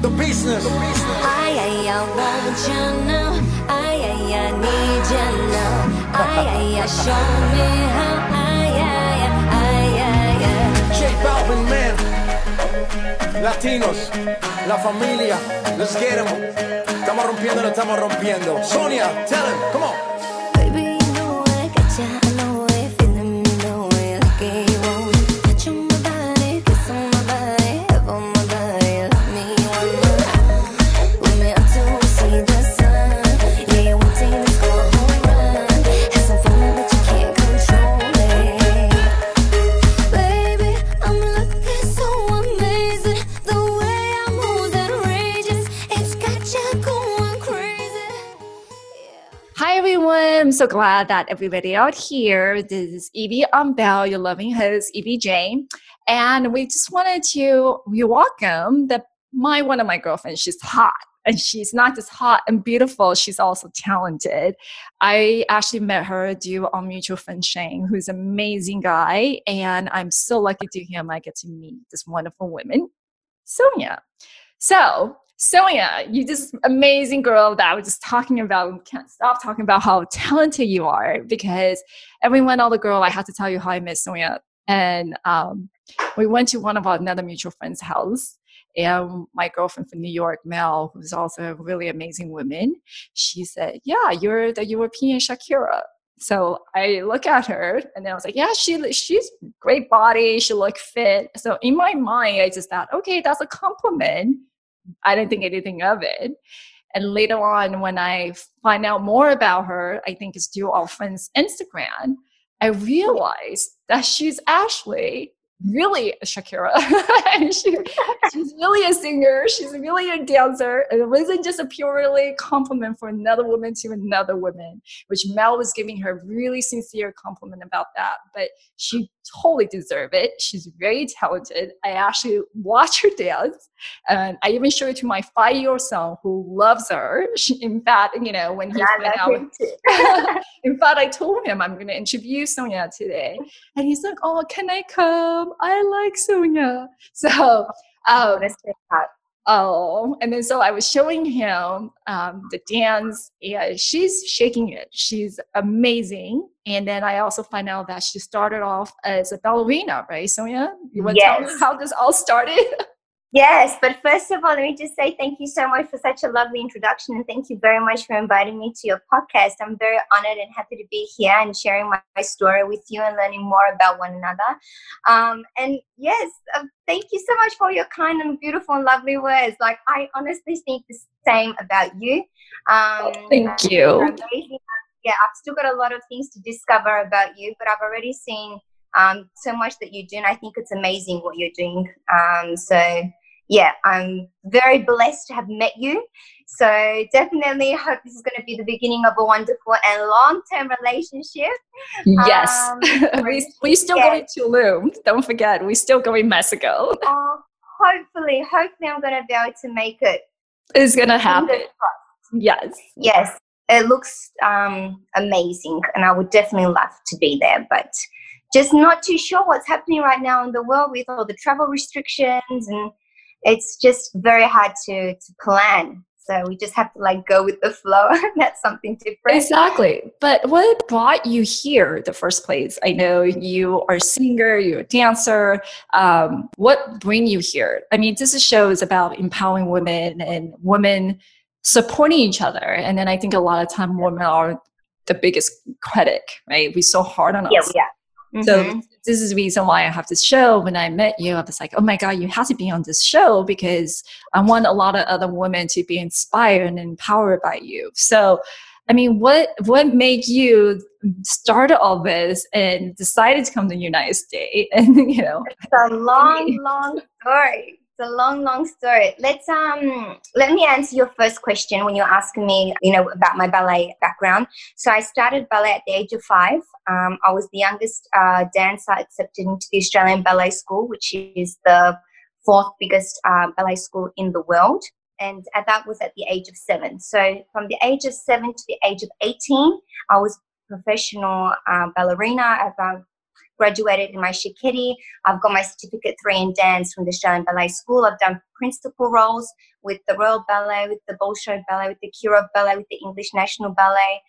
The business. Ay, ay, I want you now. Ay, ay, I need you now. Ay, ay, ay, show me how. Ay, ay, ay, ay, ay. J Balvin, man. Latinos, la familia, get 'em. Estamos rompiendo, lo estamos rompiendo. Sonia, tell him, come on. Baby, you know I gotcha. I so glad that everybody out here. This is Evie Umbell, your loving host, Evie Jane. And we just wanted to we welcome the my one of my girlfriends. She's hot. And she's not just hot and beautiful, she's also talented. I actually met her due on mutual friend Shane, who's an amazing guy. And I'm so lucky to him I get to meet this wonderful woman, Sonia. So, Sonia, you this amazing girl that I was just talking about. We can't stop talking about how talented you are because everyone, all the girl, I have to tell you how I met Sonia. And um, we went to one of our another mutual friend's house. And my girlfriend from New York, Mel, who's also a really amazing woman, she said, "Yeah, you're the European Shakira." So I look at her, and then I was like, "Yeah, she she's great body. She look fit." So in my mind, I just thought, "Okay, that's a compliment." I didn't think anything of it. And later on, when I find out more about her, I think it's through our friend's Instagram, I realized that she's actually really a Shakira. and she, she's really a singer. She's really a dancer. And it wasn't just a purely compliment for another woman to another woman, which Mel was giving her really sincere compliment about that. But she totally deserved it. She's very talented. I actually watch her dance. And I even show it to my five-year-old son who loves her. She, in fact, you know, when he went out in fact, I told him I'm going to interview Sonia today, and he's like, "Oh, can I come? I like Sonia." So, um, oh, and then so I was showing him um, the dance, and she's shaking it. She's amazing. And then I also find out that she started off as a ballerina, right, Sonia? You want to tell me how this all started? Yes, but first of all, let me just say thank you so much for such a lovely introduction and thank you very much for inviting me to your podcast. I'm very honored and happy to be here and sharing my, my story with you and learning more about one another. Um, and yes, uh, thank you so much for your kind and beautiful and lovely words. Like, I honestly think the same about you. Um, Thank you're amazing. Yeah, I've still got a lot of things to discover about you, but I've already seen um, so much that you do, and I think it's amazing what you're doing. Um, so, yeah, I'm very blessed to have met you. So, definitely hope this is going to be the beginning of a wonderful and long term relationship. Yes, Um, we we still yes. going to Tulum. Don't forget, we still going Mexico. Oh, hopefully, hopefully, I'm going to be able to make it. It's gonna happen. Yes. Yes, it looks um, amazing, and I would definitely love to be there, but just not too sure what's happening right now in the world with all the travel restrictions, and it's just very hard to to plan. So we just have to like go with the flow. That's something different. Exactly. But what brought you here the first place? I know you are a singer, you're a dancer. Um, what bring you here? I mean, this show is about empowering women and women supporting each other. And then I think a lot of time women are the biggest critic, right? We're so hard on Yeah, us. yeah. So Mhm. This is the reason why I have this show. When I met you, I was like, oh my God, you have to be on this show because I want a lot of other women to be inspired and empowered by you. So I mean, what what made you start all this and decided to come to the United States? And you know, It's a long, long story. A long, long story. Let's um let me answer your first question when you're asking me, you know, about my ballet background. So I started ballet at the age of five. Um, I was the youngest uh, dancer accepted into the Australian Ballet School, which is the fourth biggest uh, ballet school in the world. And uh, that was at the age of seven. So from the age of seven to the age of 18, I was professional uh, ballerina. I've graduated in my Cecchetti. I've got my certificate three in dance from the Australian Ballet School. I've done principal roles with the Royal Ballet, with the Bolshoi Ballet, with the Kirov Ballet, with the English National Ballet.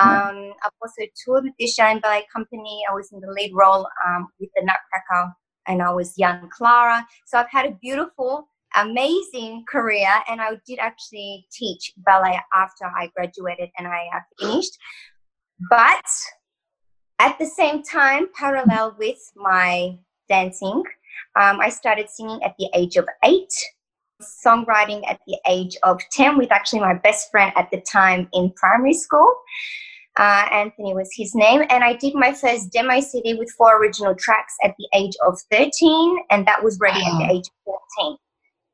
Um, I've also toured with the Australian Ballet Company. I was in the lead role um, with the Nutcracker, and I was young Clara. So I've had a beautiful, amazing career, and I did actually teach ballet after I graduated and I uh, finished. But at the same time, parallel with my dancing, um, I started singing at the age of eight, songwriting at the age of 10 with actually my best friend at the time in primary school. Uh, Anthony was his name. And I did my first demo CD with four original tracks at the age of 13, and that was ready wow. at the age of 14.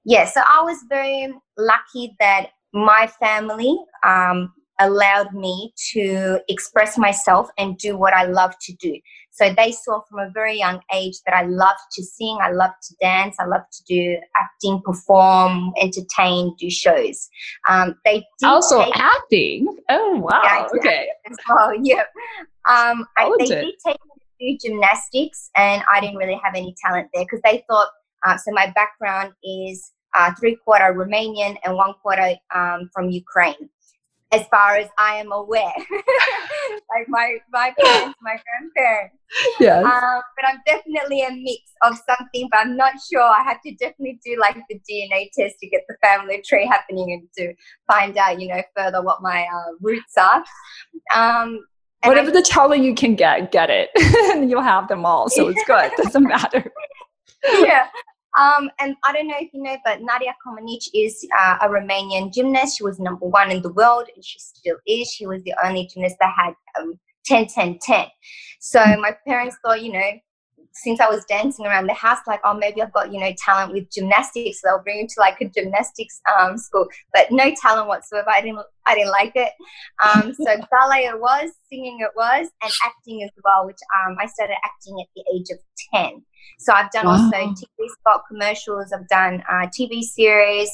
Yeah, so I was very lucky that my family um, allowed me to express myself and do what I love to do. So they saw from a very young age that I loved to sing, I loved to dance, I loved to do acting, perform, entertain, do shows. Um, they also take, acting. Oh wow! Yeah, okay. As well, yeah. Um, I, they did take me to do gymnastics, and I didn't really have any talent there because they thought. Uh, so my background is uh, three quarter Romanian and one quarter um, from Ukraine as far as I am aware. like my my parents, my grandparents. Yeah. Um, but I'm definitely a mix of something, but I'm not sure. I have to definitely do like the DNA test to get the family tree happening and to find out, you know, further what my uh, roots are. Um, Whatever I, the talent you can get, get it. You'll have them all, so it's good. Doesn't matter. yeah. Um, and I don't know if you know, but Nadia Comaneci is uh, a Romanian gymnast. She was number one in the world, and she still is. She was the only gymnast that had um, 10, 10, 10. So my parents thought, you know, since I was dancing around the house, like, oh, maybe I've got, you know, talent with gymnastics. So they'll bring me to like a gymnastics um, school, but no talent whatsoever. I didn't, I didn't like it. Um, so ballet it was, singing it was, and acting as well, which um, I started acting at the age of 10. So I've done wow. also TV spot commercials. I've done uh, TV series,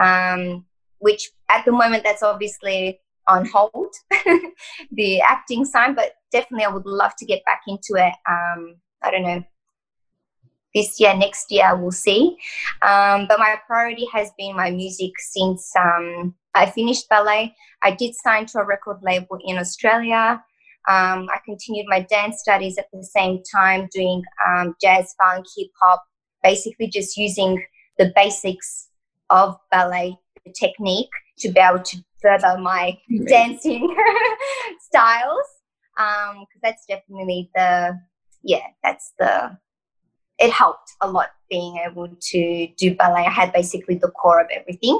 um, which at the moment that's obviously on hold, the acting side. But definitely, I would love to get back into it. I don't know. This year, next year, we'll see. Um, but my priority has been my music since um, I finished ballet. I did sign to a record label in Australia. Um, I continued my dance studies at the same time, doing um, jazz, funk, hip hop, basically just using the basics of ballet, the technique, to be able to further my dancing styles. Because um, that's definitely the, yeah, that's the, it helped a lot being able to do ballet. I had basically the core of everything.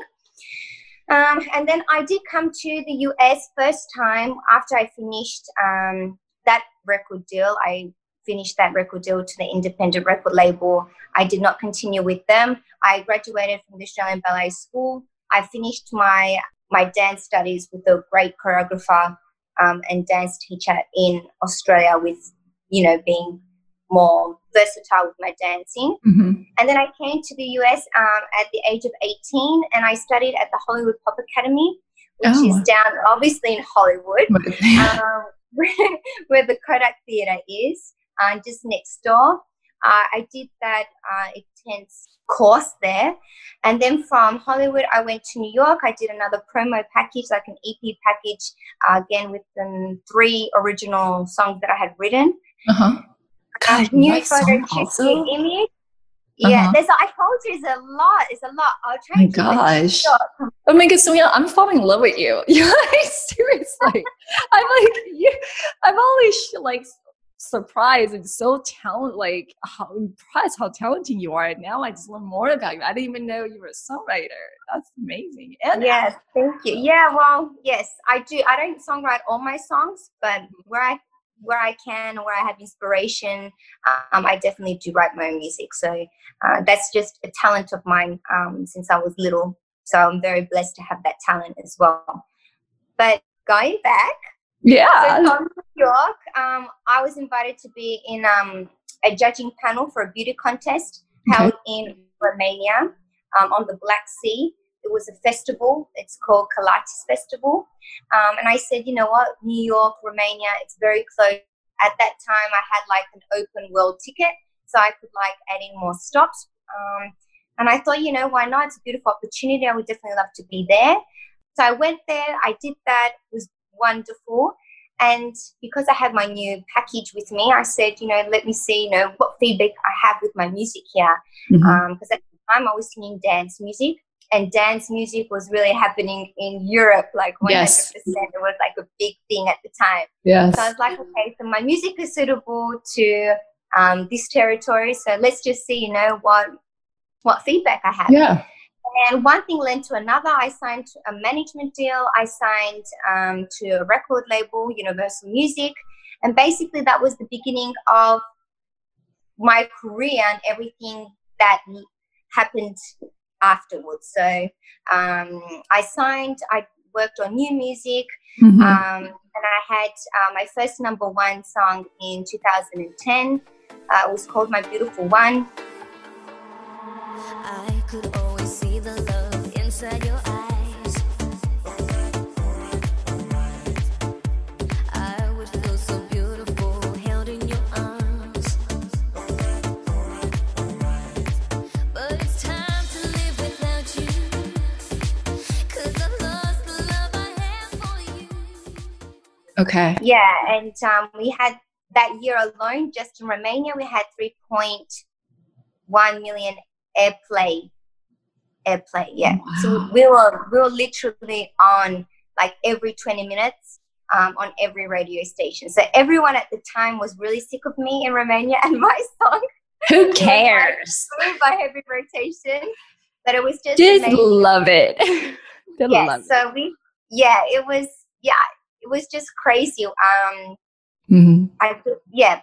Um, and then I did come to the US first time after I finished um, that record deal. I finished that record deal to the independent record label. I did not continue with them. I graduated from the Australian Ballet School. I finished my my dance studies with a great choreographer um, and dance teacher in Australia, with you know being more versatile with my dancing. Mm-hmm. And then I came to the US um, at the age of 18 and I studied at the Hollywood Pop Academy, which oh. is down obviously in Hollywood, um, where, where, the Kodak Theatre is, uh, just next door. Uh, I did that uh, intense course there. And then from Hollywood, I went to New York. I did another promo package, like an EP package, uh, again with the three original songs that I had written. Uh-huh uh, new photo also? image. Yeah, uh-huh. there's. I told you, it's a lot. It's a lot. I'll try. Oh my gosh. Oh my gosh, Sonia, I'm falling in love with you. You're like seriously. I'm like you. I'm always like surprised and so talented. Like how impressed how talented you are. And Now I just learn more about you. I didn't even know you were a songwriter. That's amazing. And yes, thank you. Yeah, well, yes, I do. I don't songwrite all my songs, but where I where I can, where I have inspiration, um, I definitely do write my own music. So uh, that's just a talent of mine um, since I was little. So I'm very blessed to have that talent as well. But going back, yeah, so New York, um, I was invited to be in um, a judging panel for a beauty contest held okay. in Romania um, on the Black Sea it was a festival. It's called Callatis Festival. Um, and I said, you know what, New York, Romania, it's very close. at that time I had like an open world ticket, so I could like add in more stops. Um, and I thought, you know, why not? It's a beautiful opportunity. I would definitely love to be there. So I went there. I did that. It was wonderful. And because I had my new package with me, I said, you know, let me see, you know, what feedback I have with my music here. Because Mhm. um, at the time I was singing dance music, and dance music was really happening in Europe, like 100%. Yes. It was like a big thing at the time. yes. So I was like, okay, so my music is suitable to um, this territory. So let's just see, you know, what what feedback I have. yeah. And one thing led to another. I signed a management deal. I signed um, to a record label, Universal Music, and basically that was the beginning of my career and everything that happened afterwards. So um, I signed. I worked on new music. Mhm. Um, and I had uh, my first number one song in 2010. Uh, it was called My Beautiful One. Okay. Yeah, and um, we had that year alone, just in Romania, we had 3.1 million airplay. Airplay, yeah. So we were we were literally on like every 20 minutes um, on every radio station. So everyone at the time was really sick of me in Romania and my song Who cares? by heavy rotation. But it was just Just amazing. love it. They yes love it. so we yeah it was yeah it was just crazy um Mhm. i yeah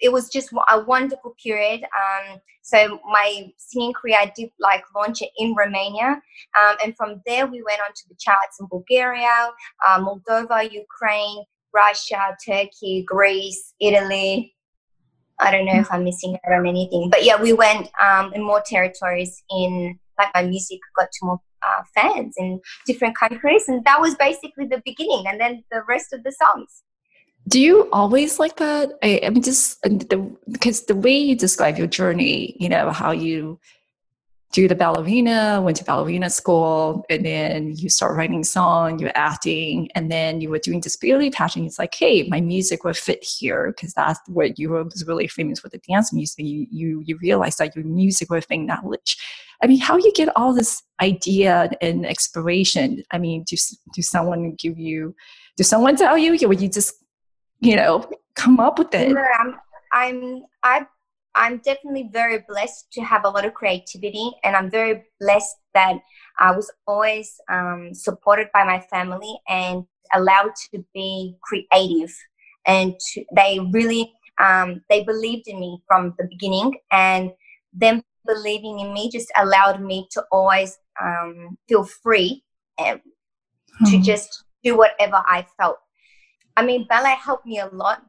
it was just a wonderful period um so my singing career i did like launch it in romania um, and from there we went on to the charts in bulgaria uh, moldova ukraine russia turkey greece italy i don't know if i'm missing out on anything but yeah we went um, in more territories in like my music got to more uh, fans in different countries and that was basically the beginning and then the rest of the songs Do you always like that? I, mean, just the because the way you describe your journey, you know, how you do the ballerina, went to ballerina school, and then you start writing song, you're acting, and then you were doing disability pageant. It's like, hey, my music will fit here because that's what you were was really famous with the dance music. You you you realize that your music will acknowledge. I mean, how you get all this idea and inspiration? I mean, do do someone give you? Do someone tell you, or you just you know come up with it? I'm I'm I I'm definitely very blessed to have a lot of creativity, and I'm very blessed that I was always um, supported by my family and allowed to be creative. And to, they really um, they believed in me from the beginning, and them believing in me just allowed me to always um, feel free and to Oh. just do whatever I felt. I mean, ballet helped me a lot.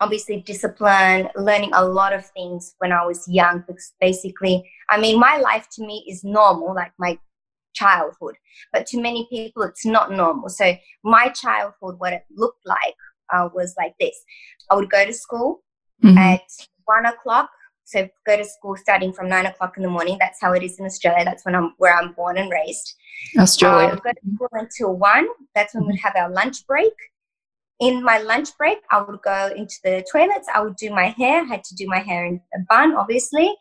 Obviously, discipline, learning a lot of things when I was young. Because basically, I mean, my life to me is normal, like my childhood. But to many people, it's not normal. So, my childhood, what it looked like, uh, was like this I would go to school Mhm. at one o'clock. So, go to school starting from nine o'clock in the morning. That's how it is in Australia. That's when I'm where I'm born and raised. Australia. Um, go to school until one. That's when we'd have our lunch break. In my lunch break, I would go into the toilets. I would do my hair. I had to do my hair in a bun, obviously.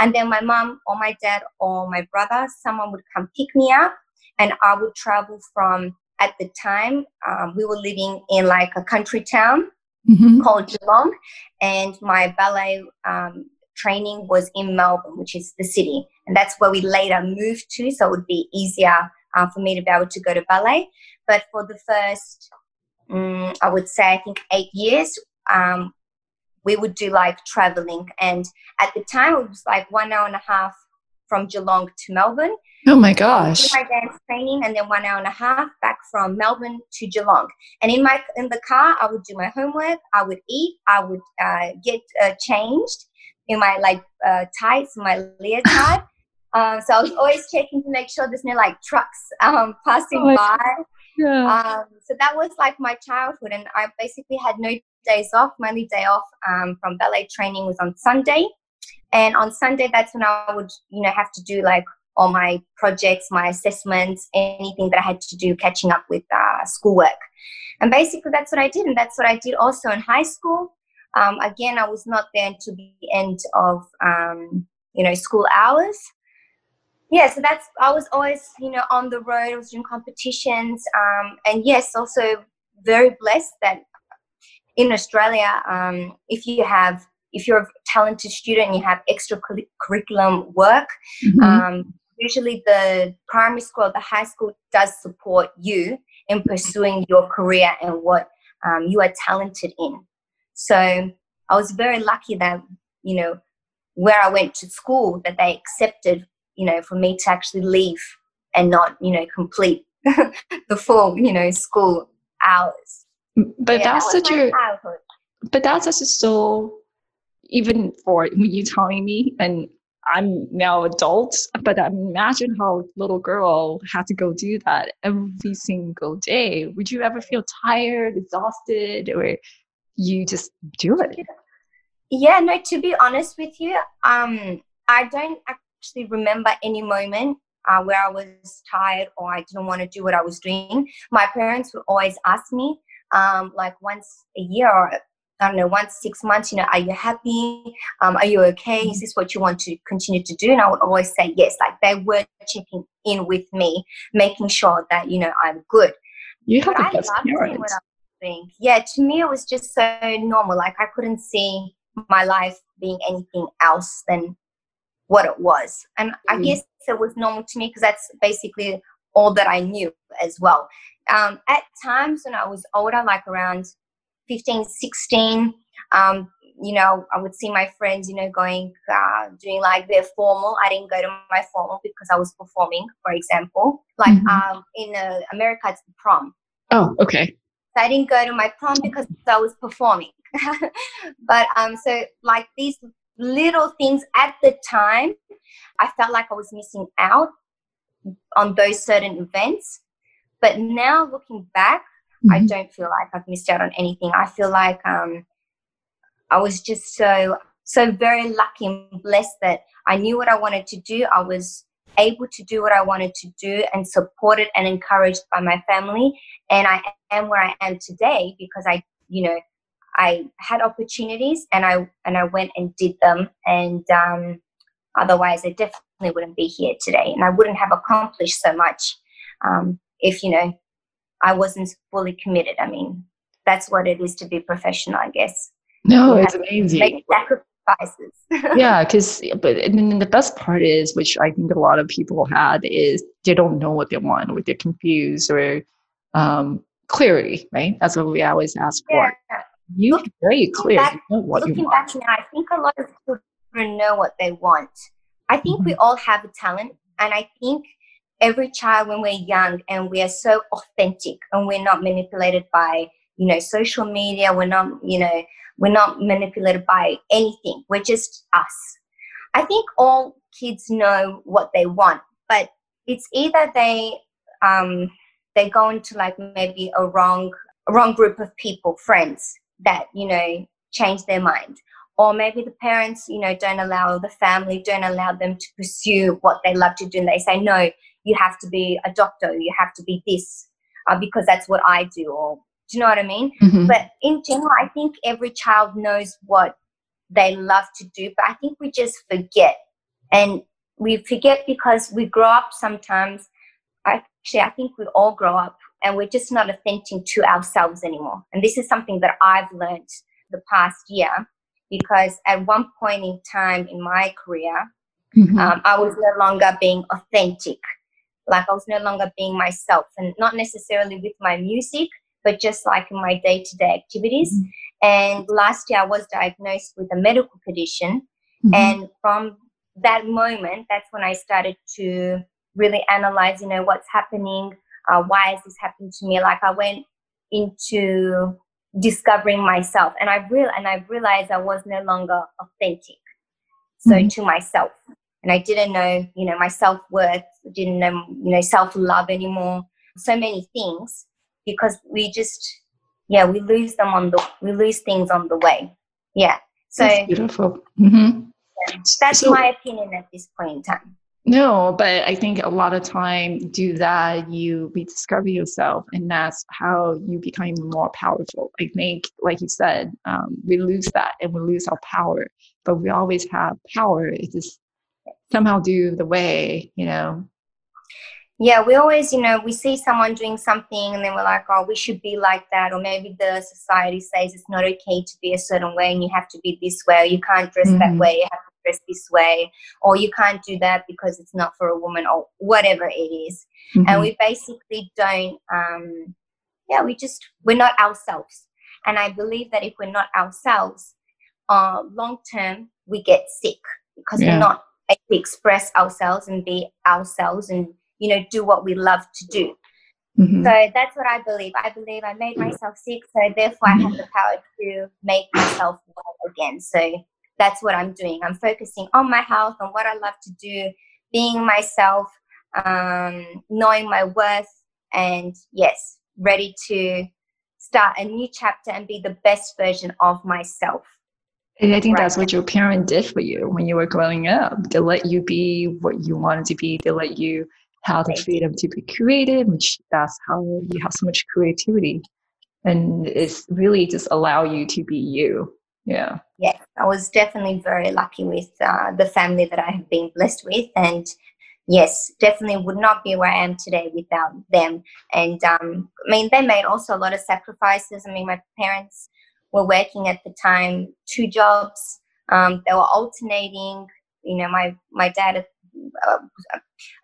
And then my mom or my dad or my brother, someone would come pick me up, and I would travel from. At the time, um, we were living in like a country town Mhm. called Geelong, and my ballet um, training was in Melbourne, which is the city, and that's where we later moved to. So it would be easier uh, for me to be able to go to ballet. But for the first, um, I would say, I think eight years, um, we would do like traveling, and at the time it was like one hour and a half from Geelong to Melbourne. Oh my gosh. my dance training and then one hour and a half back from Melbourne to Geelong. And in my in the car, I would do my homework. I would eat. I would uh, get uh, changed in my like uh, tights, my leotard. um, so I was always checking to make sure there's no like trucks um, passing Oh by. Yeah. Um, so that was like my childhood, and I basically had no days off. My only day off um, from ballet training was on Sunday, and on Sunday that's when I would, you know, have to do like all my projects, my assessments, anything that I had to do, catching up with uh, schoolwork. And basically, that's what I did, and that's what I did also in high school. Um, again, I was not there until the end of um, you know school hours. Yeah, so that's I was always you know on the road. I was doing competitions, um, and yes, also very blessed that in Australia, um, if you have if you're a talented student and you have extra curriculum work, Mhm. um, usually the primary school or the high school does support you in pursuing your career and what um, you are talented in. So I was very lucky that, you know, where I went to school, that they accepted, you know, for me to actually leave and not, you know, complete the full, you know, school hours. but Yeah, that's that such a childhood. but that's such a so even for you telling me and i'm now adult but imagine how little girl had to go do that every single day would you ever feel tired exhausted or you just do it Yeah, no, to be honest with you, um, I don't actually remember any moment uh, where I was tired or I didn't want to do what I was doing. My parents would always ask me, um, like once a year or I don't know, once six months, you know, are you happy? Um, are you okay? Is this what you want to continue to do? And I would always say yes. Like they were checking in with me, making sure that, you know, I'm good. you have But the I best parents what I was doing. Yeah, to me, it was just so normal. Like I couldn't see my life being anything else than what it was. And I Mm. guess it was normal to me because that's basically all that I knew as well. Um, at times when I was older, like around 15, 16, um, you know, I would see my friends, you know, going, uh, doing like their formal. I didn't go to my formal because I was performing, for example. Like Mhm. um, in uh, America, it's the prom. oh okay So I didn't go to my prom because I was performing. but um, so like these little things at the time, I felt like I was missing out on those certain events. But now looking back, I Mhm. don't feel like I've missed out on anything. I feel like um, I was just so so very lucky and blessed that I knew what I wanted to do. I was able to do what I wanted to do and supported and encouraged by my family. And I am where I am today because I, you know, I had opportunities and I and I went and did them. And um, otherwise, I definitely wouldn't be here today, and I wouldn't have accomplished so much um, if you know I wasn't fully committed. I mean, that's what it is to be professional, I guess. no You it's amazing Make sacrifices. yeah because but and the best part is which i think a lot of people had is they don't know what they want or they're confused or um clarity right that's what we always ask for yeah. You Look- very clear back- you know what you Looking back now, I think a lot of children know what they want. I think we all have a talent, and I think every child, when we're young and we are so authentic and we're not manipulated by, you know, social media, we're not, you know, we're not manipulated by anything. We're just us. I think all kids know what they want, but it's either they um, they go into like maybe a wrong a wrong group of people, friends that you know change their mind, or maybe the parents you know don't allow the family don't allow them to pursue what they love to do, and they say no, you have to be a doctor, you have to be this uh, because that's what I do, or do you know what I mean? Mhm. But in general, I think every child knows what they love to do, but I think we just forget. And we forget because we grow up sometimes. Actually, I think we all grow up and we're just not authentic to ourselves anymore. And this is something that I've learned the past year because at one point in time in my career, Mhm. um, I was no longer being authentic. Like I was no longer being myself, and not necessarily with my music, but just like in my day to day activities. And last year, I was diagnosed with a medical condition. Mhm. And from that moment, that's when I started to really analyze, you know, what's happening. Uh, why is this happening to me? Like I went into discovering myself, and I real and I realized I was no longer authentic. So Mhm. to myself, and I didn't know, you know, my self worth. Didn't know, you know, self love anymore. So many things. because we just yeah we lose them on the we lose things on the way yeah so That's beautiful. hmm that's So- my opinion at this point in time No, but I think a lot of time do that, you rediscover yourself, and that's how you become more powerful. I think, like you said, um, we lose that and we lose our power, but we always have power. It's just somehow do the way, you know. yeah we always you know we see someone doing something and then we're like oh we should be like that or maybe the society says it's not okay to be a certain way and you have to be this way or you can't dress that Mhm. way you have dress this way or you can't do that because it's not for a woman or whatever it is and Mhm. we basically don't um yeah we just we're not ourselves and i believe that if we're not ourselves uh long term we get sick because Yeah. we're not able to express ourselves and be ourselves and you know do what we love to do Mhm. so that's what i believe i believe i made myself sick so therefore i have the power to make myself well again so that's what i'm doing i'm focusing on my health on what i love to do being myself um, knowing my worth and yes ready to start a new chapter and be the best version of myself And I think Right. that's what your parent did for you when you were growing up. They let you be what you wanted to be. They let you have the freedom to be creative, which that's how you have so much creativity. And it's really just allow you to be you. Yeah. yeah, I was definitely very lucky with uh, the family that I have been blessed with, and yes, definitely would not be where I am today without them. And um, I mean, they made also a lot of sacrifices. I mean, my parents were working at the time two jobs. Um, they were alternating. You know, my my dad. Uh,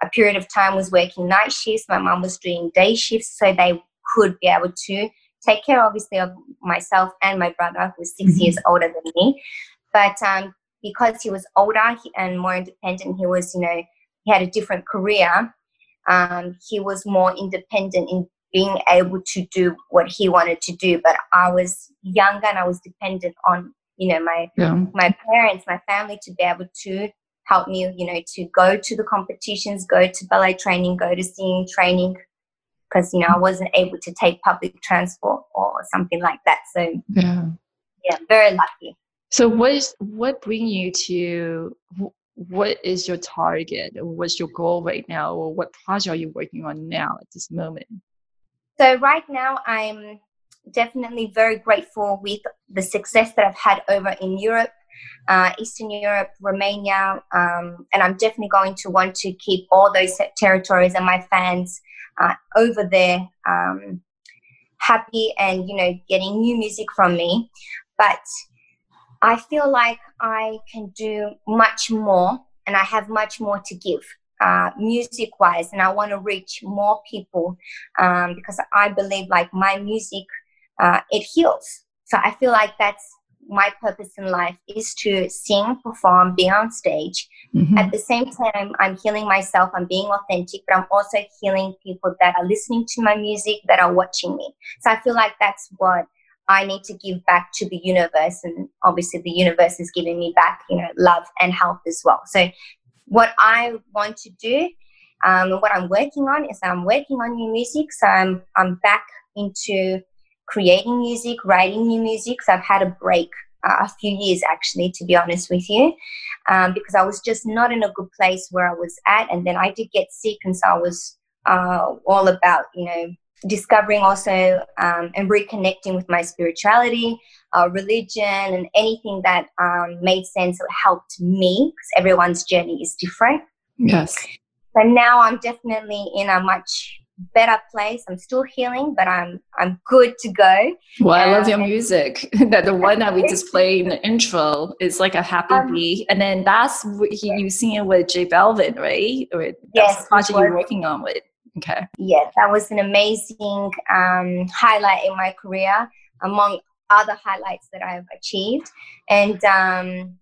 a period of time was working night shifts. My mom was doing day shifts, so they could be able to take care, obviously, of myself and my brother, who's was 6 Mhm. years older than me. But um, because he was older and more independent, he was, you know, he had a different career. Um, he was more independent in being able to do what he wanted to do. But I was younger and I was dependent on, you know, my Yeah. my parents, my family to be able to help me, you know, to go to the competitions, go to ballet training, go to singing training, because you know I wasn't able to take public transport or something like that. So Yeah. yeah, very lucky. So what is what bring you to what is your target what's your goal right now or what project are you working on now at this moment? So right now I'm definitely very grateful with the success that I've had over in Europe, uh, Eastern Europe, Romania, um, and I'm definitely going to want to keep all those territories and my fans uh, over there um, happy and you know getting new music from me. But I feel like I can do much more, and I have much more to give. Uh, music wise, and I want to reach more people um, because I believe like my music uh, it heals. So I feel like that's my purpose in life is to sing, perform, be on stage. Mhm. At the same time, I'm healing myself. I'm being authentic, but I'm also healing people that are listening to my music, that are watching me. So I feel like that's what I need to give back to the universe, and obviously the universe is giving me back, you know, love and health as well. So what I want to do um, what I'm working on is I'm working on new music. So I'm I'm back into creating music, writing new music. So I've had a break uh, a few years actually, to be honest with you, um, because I was just not in a good place where I was at, and then I did get sick, and so I was uh, all about you know discovering also um, and reconnecting with my spirituality, uh, religion, and anything that um, made sense or helped me because everyone's journey is different. Yes. So now I'm definitely in a much better place. I'm still healing, but I'm I'm good to go. Well, I love your Um, music. that the one that we just played in the intro is like a happy Um, beat, and then that's what he, you sing it with J Balvin, right? Or Yes, the project you're working on with. Okay. Yeah, that was an amazing um, highlight in my career, among other highlights that I've achieved. And um,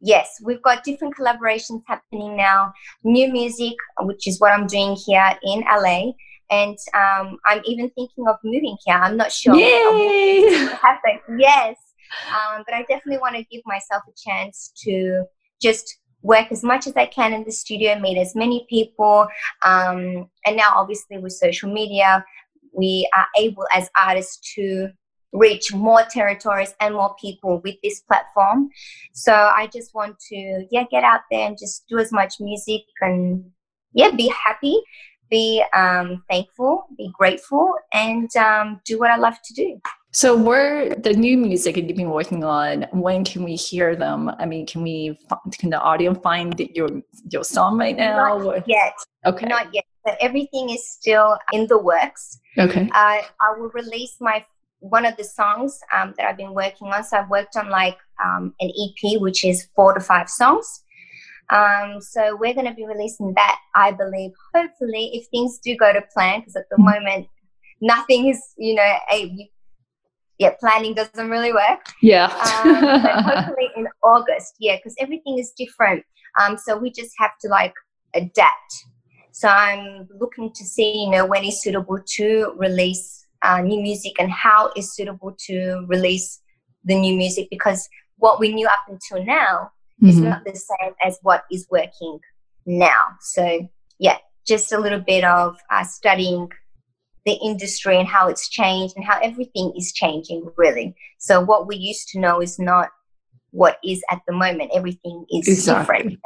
yes, we've got different collaborations happening now. New music, which is what I'm doing here in LA. And um, I'm even thinking of moving here. I'm not sure. Yay! happen. Yes. Um, but I definitely want to give myself a chance to just work as much as I can in the studio, meet as many people. Um, and now, obviously, with social media, we are able as artists to reach more territories and more people with this platform. So I just want to yeah get out there and just do as much music and yeah be happy, be um, thankful, be grateful, and um, do what I love to do. So, where the new music that you've been working on? When can we hear them? I mean, can we can the audience find your your song right now? Not yet. Okay. Not yet. But everything is still in the works. Okay. I I will release my one of the songs um, that I've been working on. So I've worked on like um, an EP, which is four to five songs. Um, so we're going to be releasing that, I believe, hopefully, if things do go to plan, because at the Mm-hmm. moment, nothing is, you know, a, yeah, planning doesn't really work. Yeah. Um, but hopefully in August, yeah, because everything is different. Um, so we just have to like adapt. So I'm looking to see, you know, when is suitable to release uh, new music and how is suitable to release the new music because what we knew up until now is Mhm. not the same as what is working now. So yeah, just a little bit of uh, studying the industry and how it's changed and how everything is changing really. So what we used to know is not what is at the moment. Everything is Exactly. different.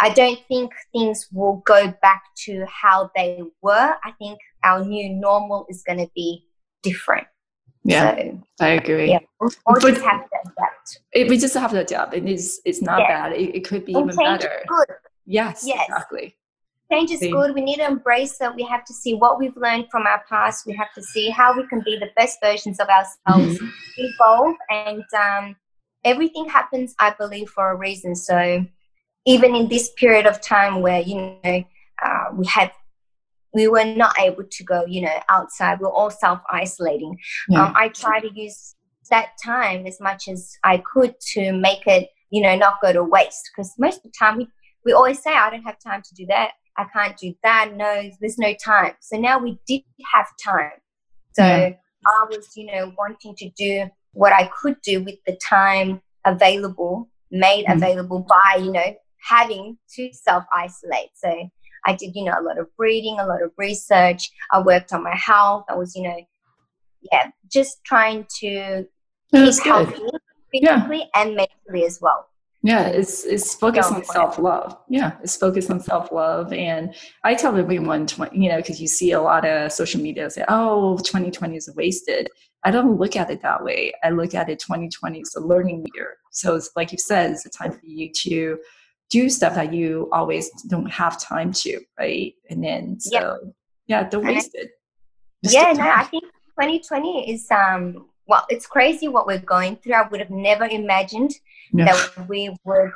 I don't think things will go back to how they were. I think our new normal is going to be different. Yeah, So, I agree. yeah, we'll, we'll But- just have to adapt. It, we just have to adapt. It is. It's not Yeah. bad. It, it could be And even change is better. good. Yes. Yes. Exactly. change is See. good. We need to embrace it. We have to see what we've learned from our past. We have to see how we can be the best versions of ourselves, Mhm. evolve, and um, everything happens, I believe, for a reason. So even in this period of time where you know uh, we had we were not able to go you know outside. We're all self-isolating. Yeah. um, i try to use that time as much as i could to make it you know not go to waste because most of the time we, we always say i don't have time to do that. I can't do that. No there's no time. So now we did have time. So Yeah. i was you know wanting to do what i could do with the time available made Mhm. available by you know having to self isolate so i did you know a lot of reading a lot of research i worked on my health i was you know yeah just trying to keep good. healthy Yeah. physically and mentally as well Yeah, it's it's focused on self love. Yeah, it's focused on self love, and I tell everyone, you know, because you see a lot of social media say, "Oh, 2020 is wasted." I don't look at it that way. I look at it 2020 is a learning year. So it's like you said, it's a time for you to do stuff that you always don't have time to, right? And then so Yeah. yeah, don't waste it. Just yeah no i think 2020 is um well it's crazy what we're going through i would have never imagined Yeah. that we would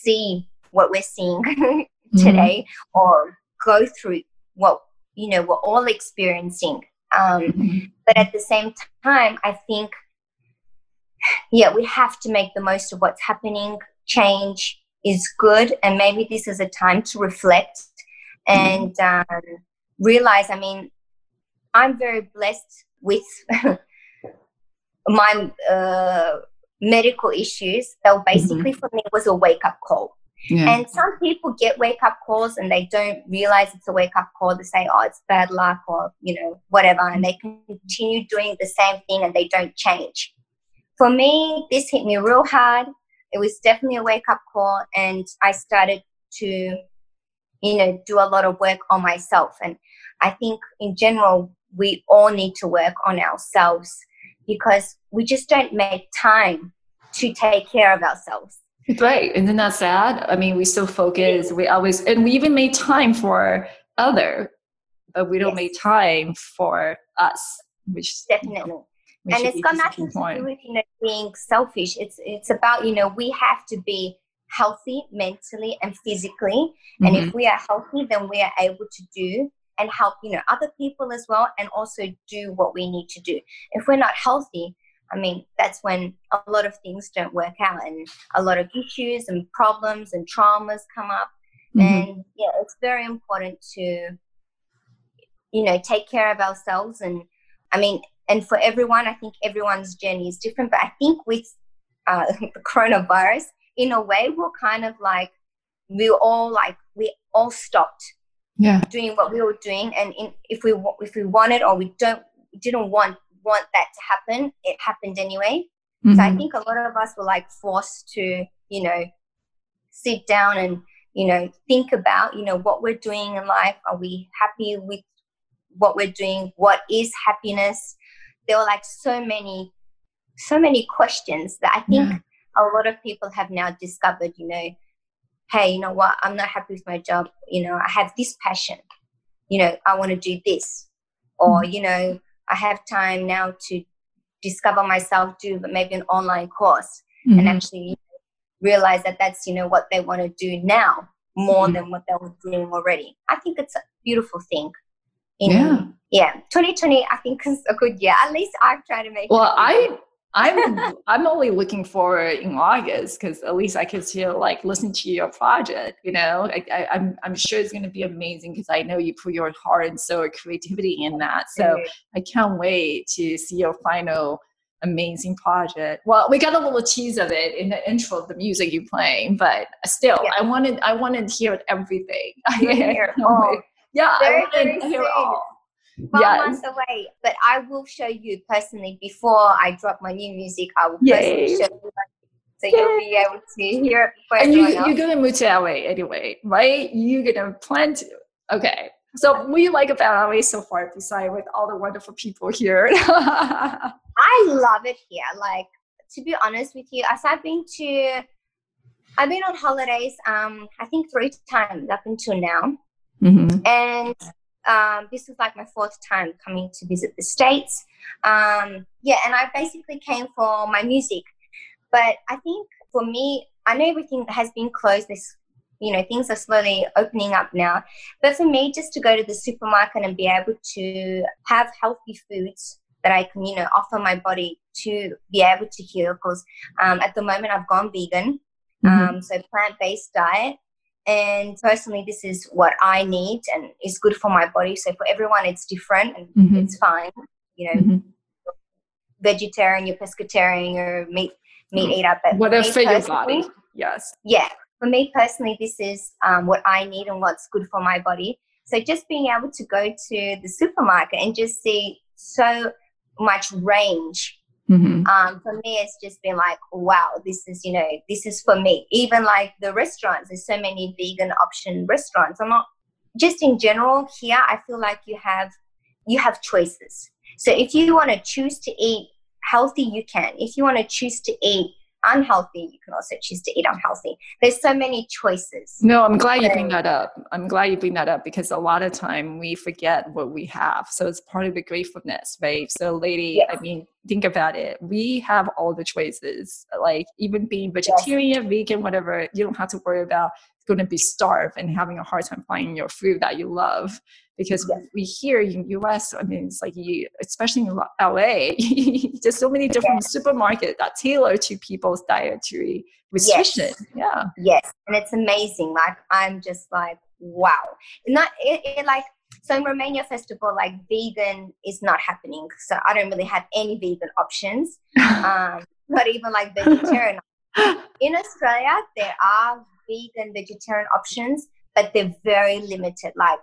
see what we're seeing Mhm. today or go through what you know we're all experiencing um Mhm. but at the same time i think yeah we have to make the most of what's happening change is good and maybe this is a time to reflect and um, realize i mean i'm very blessed with my uh, medical issues that basically for me was a wake up call Yeah. and some people get wake up calls and they don't realize it's a wake up call. They say, oh, it's bad luck or, you know, whatever. And they continue doing the same thing and they don't change. For me, this hit me real hard. It was definitely a wake up call. And I started to, you know, do a lot of work on myself. And I think in general, we all need to work on ourselves because we just don't make time to take care of ourselves. Right. Isn't that sad? I mean, we still focus, we always, and we even made time for other, but we don't Yes. make time for us, which Definitely. And it's got nothing to do with you know being selfish. It's it's about you know we have to be healthy mentally and physically. And Mhm. if we are healthy then we are able to do and help you know other people as well and also do what we need to do. If we're not healthy i mean that's when a lot of things don't work out and a lot of issues and problems and traumas come up. Mhm. and yeah it's very important to you know take care of ourselves. And i mean and for everyone i think everyone's journey is different but i think with uh, the coronavirus in a way we're kind of like we all like we all stopped Yeah. doing what we were doing, and in, if we if we wanted or we don't didn't want want that to happen, it happened anyway. So I Mhm. think a lot of us were like forced to, you know, sit down and, you know, think about, you know, what we're doing in life. Are we happy with what we're doing? What is happiness? There were like so many, so many questions that I think Yeah. a lot of people have now discovered, you know, hey, you know what? I'm not happy with my job. You know, I have this passion. You know, I want to do this. Or, you know, I have time now to discover myself, do maybe an online course and Mhm. actually realize that that's, you know, what they want to do now more Mhm. than what they were doing already. I think it's a beautiful thing. In, Yeah. Yeah. 2020, I think is a good year. At least I've tried to make Well. I I'm I'm only looking forward in August because at least I can still like listen to your project. You know, I, I, I'm I'm sure it's going to be amazing because I know you put your heart and soul creativity in that. So I can't wait to see your final amazing project. Well, we got a little tease of it in the intro of the music you playing, but still, Yeah. I wanted I wanted to hear everything. You hear it all. Yeah, I wanted to hear it all. 12 Yes. months away. But I will show you personally before I drop my new music. I will Yay. personally show you. So you'll be able to hear it before And you, you're gonna move to LA anyway, right? You're gonna plan to. Okay. So what do you like about LA so far, besides with all the wonderful people here? I love it here. Like to be honest with you, as I've been to, I've been on holidays. Um, I think three times up until now, Mhm. and um, this is like my fourth time coming to visit the states. Um, yeah, and I basically came for my music, but I think for me, I know everything has been closed. This, you know, things are slowly opening up now. But for me, just to go to the supermarket and be able to have healthy foods that I can, you know, offer my body to be able to heal. Because um, at the moment, I've gone vegan, Mhm. um, so plant-based diet. And personally, this is what I need and is good for my body. So for everyone, it's different and Mhm. it's fine. You know, Mhm. vegetarian, you're pescatarian, you're meat meat Mm. eater. But Whatever fit your body. Yes. yeah, for me personally, this is um, what I need and what's good for my body. So just being able to go to the supermarket and just see so much range Mhm. um, for me it's just been like wow this is you know this is for me. Even like the restaurants there's so many vegan option restaurants. I'm not just in general here i feel like you have you have choices. So if you want to choose to eat healthy you can. If you want to choose to eat unhealthy you can also choose to eat unhealthy there's so many choices No, I'm glad you bring that up. I'm glad you bring that up because a lot of time we forget what we have. So it's part of the gratefulness, right? So, lady, I mean, think about it. We have all the choices. Like even being vegetarian, vegan, whatever. You don't have to worry about going to be starved and having a hard time finding your food that you love. Because Yes. we hear in US, I mean, it's like you, especially in LA, there's so many different supermarkets that tailor to people's dietary restriction. Yeah. Yes, and it's amazing. Like I'm just like, wow. Not it, it like so in Romania Festival, like vegan is not happening. So I don't really have any vegan options. Um, not even like vegetarian. in Australia, there are vegan vegetarian options, but they're very limited. Like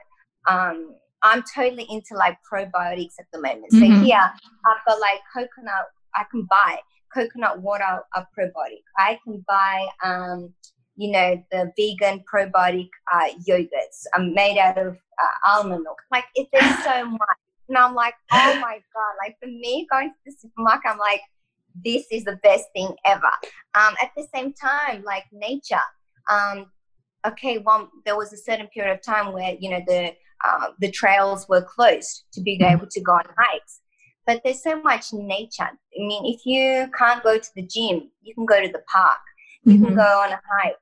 um, I'm totally into like probiotics at the moment. So Mhm. here I've got like coconut. I can buy coconut water a probiotic. I can buy um, you know the vegan probiotic uh, yogurts. I'm made out of uh, almond milk. Like it, there's so much, and I'm like, oh my god! Like for me, going to the supermarket, I'm like, this is the best thing ever. Um, at the same time, like nature. Um, okay, one there was a certain period of time where you know the uh, the trails were closed to be able to go on hikes. But there's so much nature. I mean, if you can't go to the gym, you can go to the park. You can Mhm. go on a hike.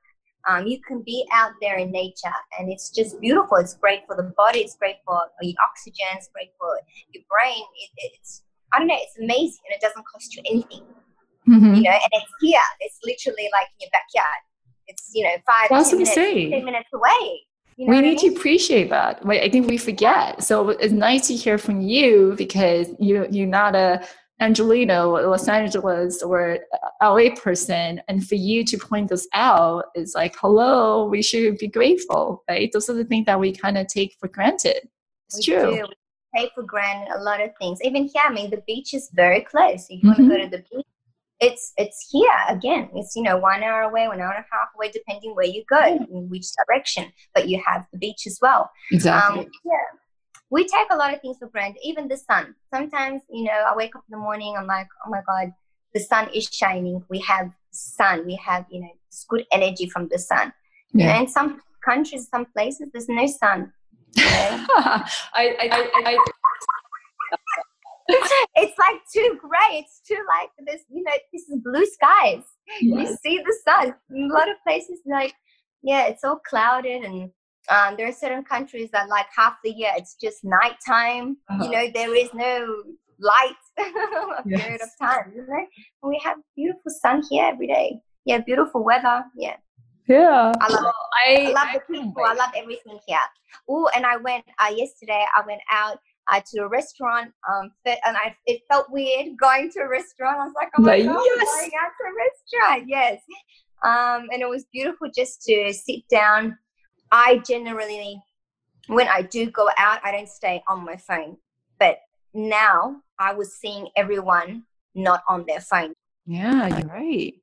Um, you can be out there in nature, and it's just beautiful. It's great for the body. It's great for your oxygen. It's great for your brain. It, it's I don't know. It's amazing, and it doesn't cost you anything. Mhm. You know, and it's here. It's literally like in your backyard. It's you know five, That's ten minutes. 15 minutes away. You know we what I need mean? to appreciate that. I think we forget. So it's nice to hear from you because you you're not a Angelino, Los Angeles or LA person, and for you to point this out is like, hello, we should be grateful, right? Those are the things that we kind of take for granted. It's We true. do. We take for granted a lot of things. Even here, I mean, the beach is very close. If you want to go mm-hmm. to the beach, it's it's here again. It's you know one hour away, one hour and a half away, depending where you go, in which direction. But you have the beach as well. Exactly. Um, yeah, we take a lot of things for granted. Even the sun. Sometimes you know, I wake up in the morning. I'm like, oh my god, the sun is shining. We have sun. We have you know this good energy from the sun. You know, yeah. in some countries, some places, there's no sun. You know? I, I, I, it's like too gray. It's too like this, you know, this is blue skies. You see the sun. In a lot of places, like, yeah, it's all clouded. And um, there are certain countries that, like, half the year it's just nighttime. Uh-huh. You know, there is no light a period of time. You know? And we have beautiful sun here every day. Yeah, beautiful weather. Yeah, Yeah. I love it. I, I love I the couldn't people. I love everything here. Oh, and I went uh, yesterday. I went out uh, to a restaurant. Um, fit, and I it felt weird going to a restaurant. I was like, oh my Like, god, I'm yes. going out to a restaurant. Yes. Um, and it was beautiful just to sit down. I generally, when I do go out, I don't stay on my phone. But now I was seeing everyone not on their phone Yeah, you're right.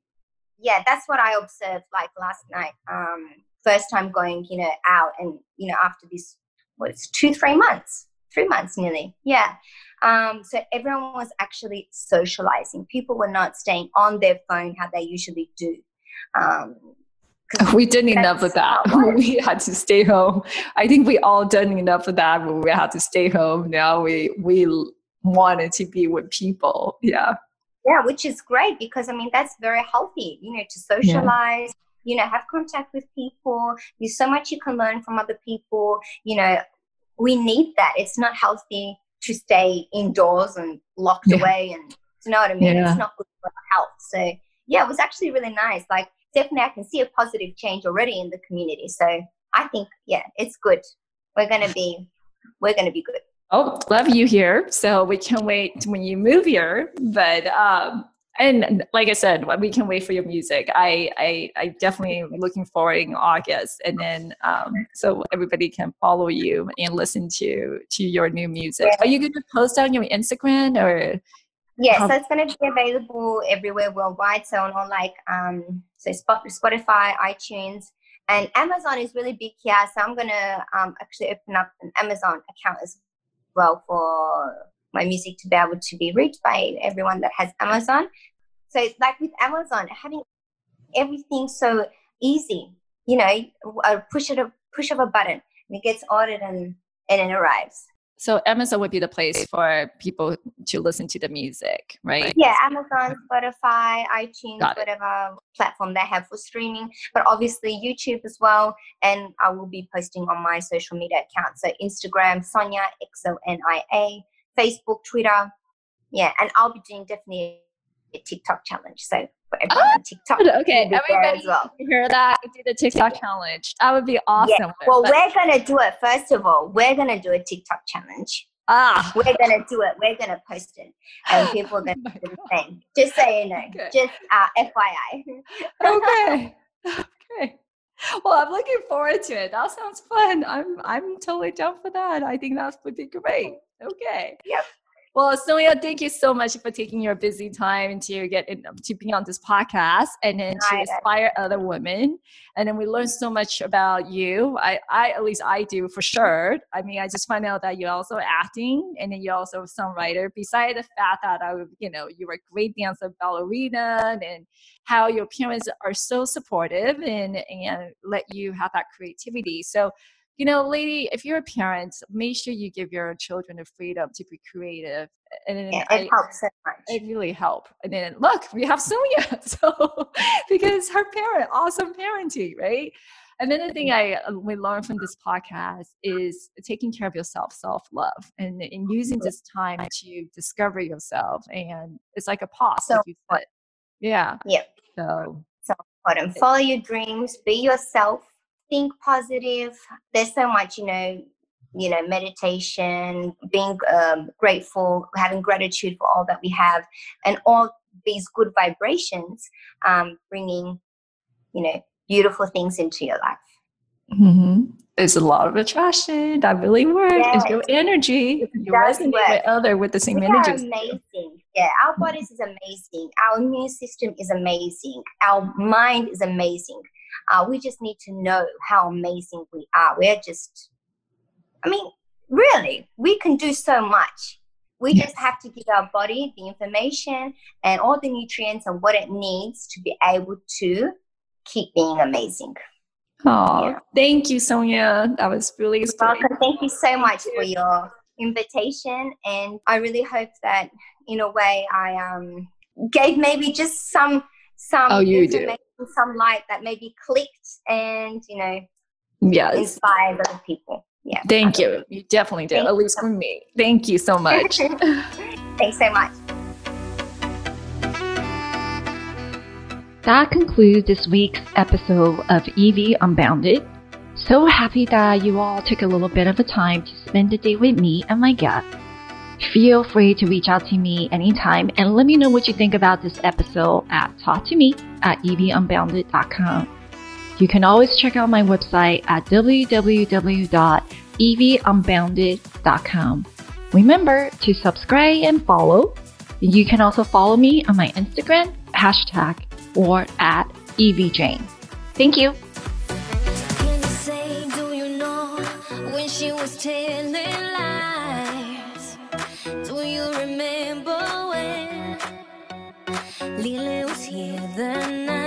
yeah, that's what I observed like last night. Um, first time going, you know, out and you know, after this what it's two, three months. Three months nearly. Yeah. Um, so everyone was actually socializing. People were not staying on their phone how they usually do. Um, We didn't enough of that. We had to stay home. I think we all done enough of that when we had to stay home. Now we we wanted to be with people. Yeah. yeah, which is great because I mean that's very healthy, you know, to socialize, you know, have contact with people. There's so much you can learn from other people. You know, we need that. It's not healthy to stay indoors and locked Yeah. away and you know what I mean? Yeah. It's not good for our health. So yeah, it was actually really nice. Like definitely I can see a positive change already in the community. So I think yeah, it's good. We're gonna be we're gonna be good. Oh, love you here. So we can't wait when you move here. But um and like I said, we can wait for your music. I I, I definitely looking forward in August, and then um, so everybody can follow you and listen to to your new music. Yeah. Are you going to post on your Instagram or? Yeah, How- so it's going to be available everywhere worldwide. So on all like um, so Spotify, iTunes, and Amazon is really big here. So I'm going to um, actually open up an Amazon account as well for my music to be able to be reached by everyone that has Amazon. So it's like with Amazon, having everything so easy, you know, a push of a push of a button, and it gets ordered and and it arrives. So Amazon would be the place for people to listen to the music, right? Yeah, Amazon, Spotify, iTunes, whatever platform they have for streaming, but obviously YouTube as well. And I will be posting on my social media account. So Instagram, Sonia, X O N I A, Facebook, Twitter. Yeah, and I'll be doing definitely a TikTok challenge. So for everyone on TikTok. Okay, everybody as well. hear that? Do the TikTok challenge. That would be awesome. Yeah. Well, But- we're gonna do it. First of all, we're gonna do a TikTok challenge. ah, We're gonna do it. We're gonna post it, and people are gonna do the same. Just so you know. Okay. Just uh, FYI. okay. okay. Well, I'm looking forward to it. That sounds fun. I'm I'm totally down for that. I think that would be great. Okay. Yep. Well, Sonia, thank you so much for taking your busy time to get in, to be on this podcast and then to inspire other women. And then we learned so much about you. I, I at least I do for sure. I mean, I just find out that you're also acting and then you're also a songwriter. Besides the fact that I, you know, you were a great dancer, ballerina, and how your parents are so supportive and and let you have that creativity. So, you know, lady, if you're a parent, make sure you give your children the freedom to be creative. And then Yeah, I, it helps so much. it really help. And then look, we have Sonia. So because her parent, awesome parenting, right? And then the thing I uh, we learned from this podcast is taking care of yourself, self love, and, and using this time to discover yourself. And it's like a pause, So said. Yeah. Yep. So important. Follow your dreams, be yourself, think positive. There's so much, you know, you know, meditation, being um, grateful, having gratitude for all that we have, and all these good vibrations, um, bringing, you know, beautiful things into your life. hmm There's a lot of attraction that really works. It's your energy. It You resonate work. with other with the same we are energies. amazing. Yeah, our bodies is amazing. Our immune system is amazing. Our mind is amazing. Uh, we just need to know how amazing we are. We're just, I mean, really, we can do so much. We Yes. just have to give our body the information and all the nutrients and what it needs to be able to keep being amazing. Oh, Yeah. thank you, Sonia. That was really welcome. Thank you so much for your invitation, and I really hope that, in a way, I um gave maybe just some some Oh, you do. some light that maybe clicked, and you know Yes. inspired other people. Yeah. Thank you. You definitely did, Thank at least for me. Thank you so much. Thanks so much. That concludes this week's episode of EV Unbounded. So happy that you all took a little bit of a time to spend the day with me and my guest. Feel free to reach out to me anytime and let me know what you think about this episode at talktome at evunbounded.com. You can always check out my website at www.evunbounded.com. Remember to subscribe and follow. You can also follow me on my Instagram, hashtag, or at EVJane. Thank you. Can you say, remember when Lily was here the night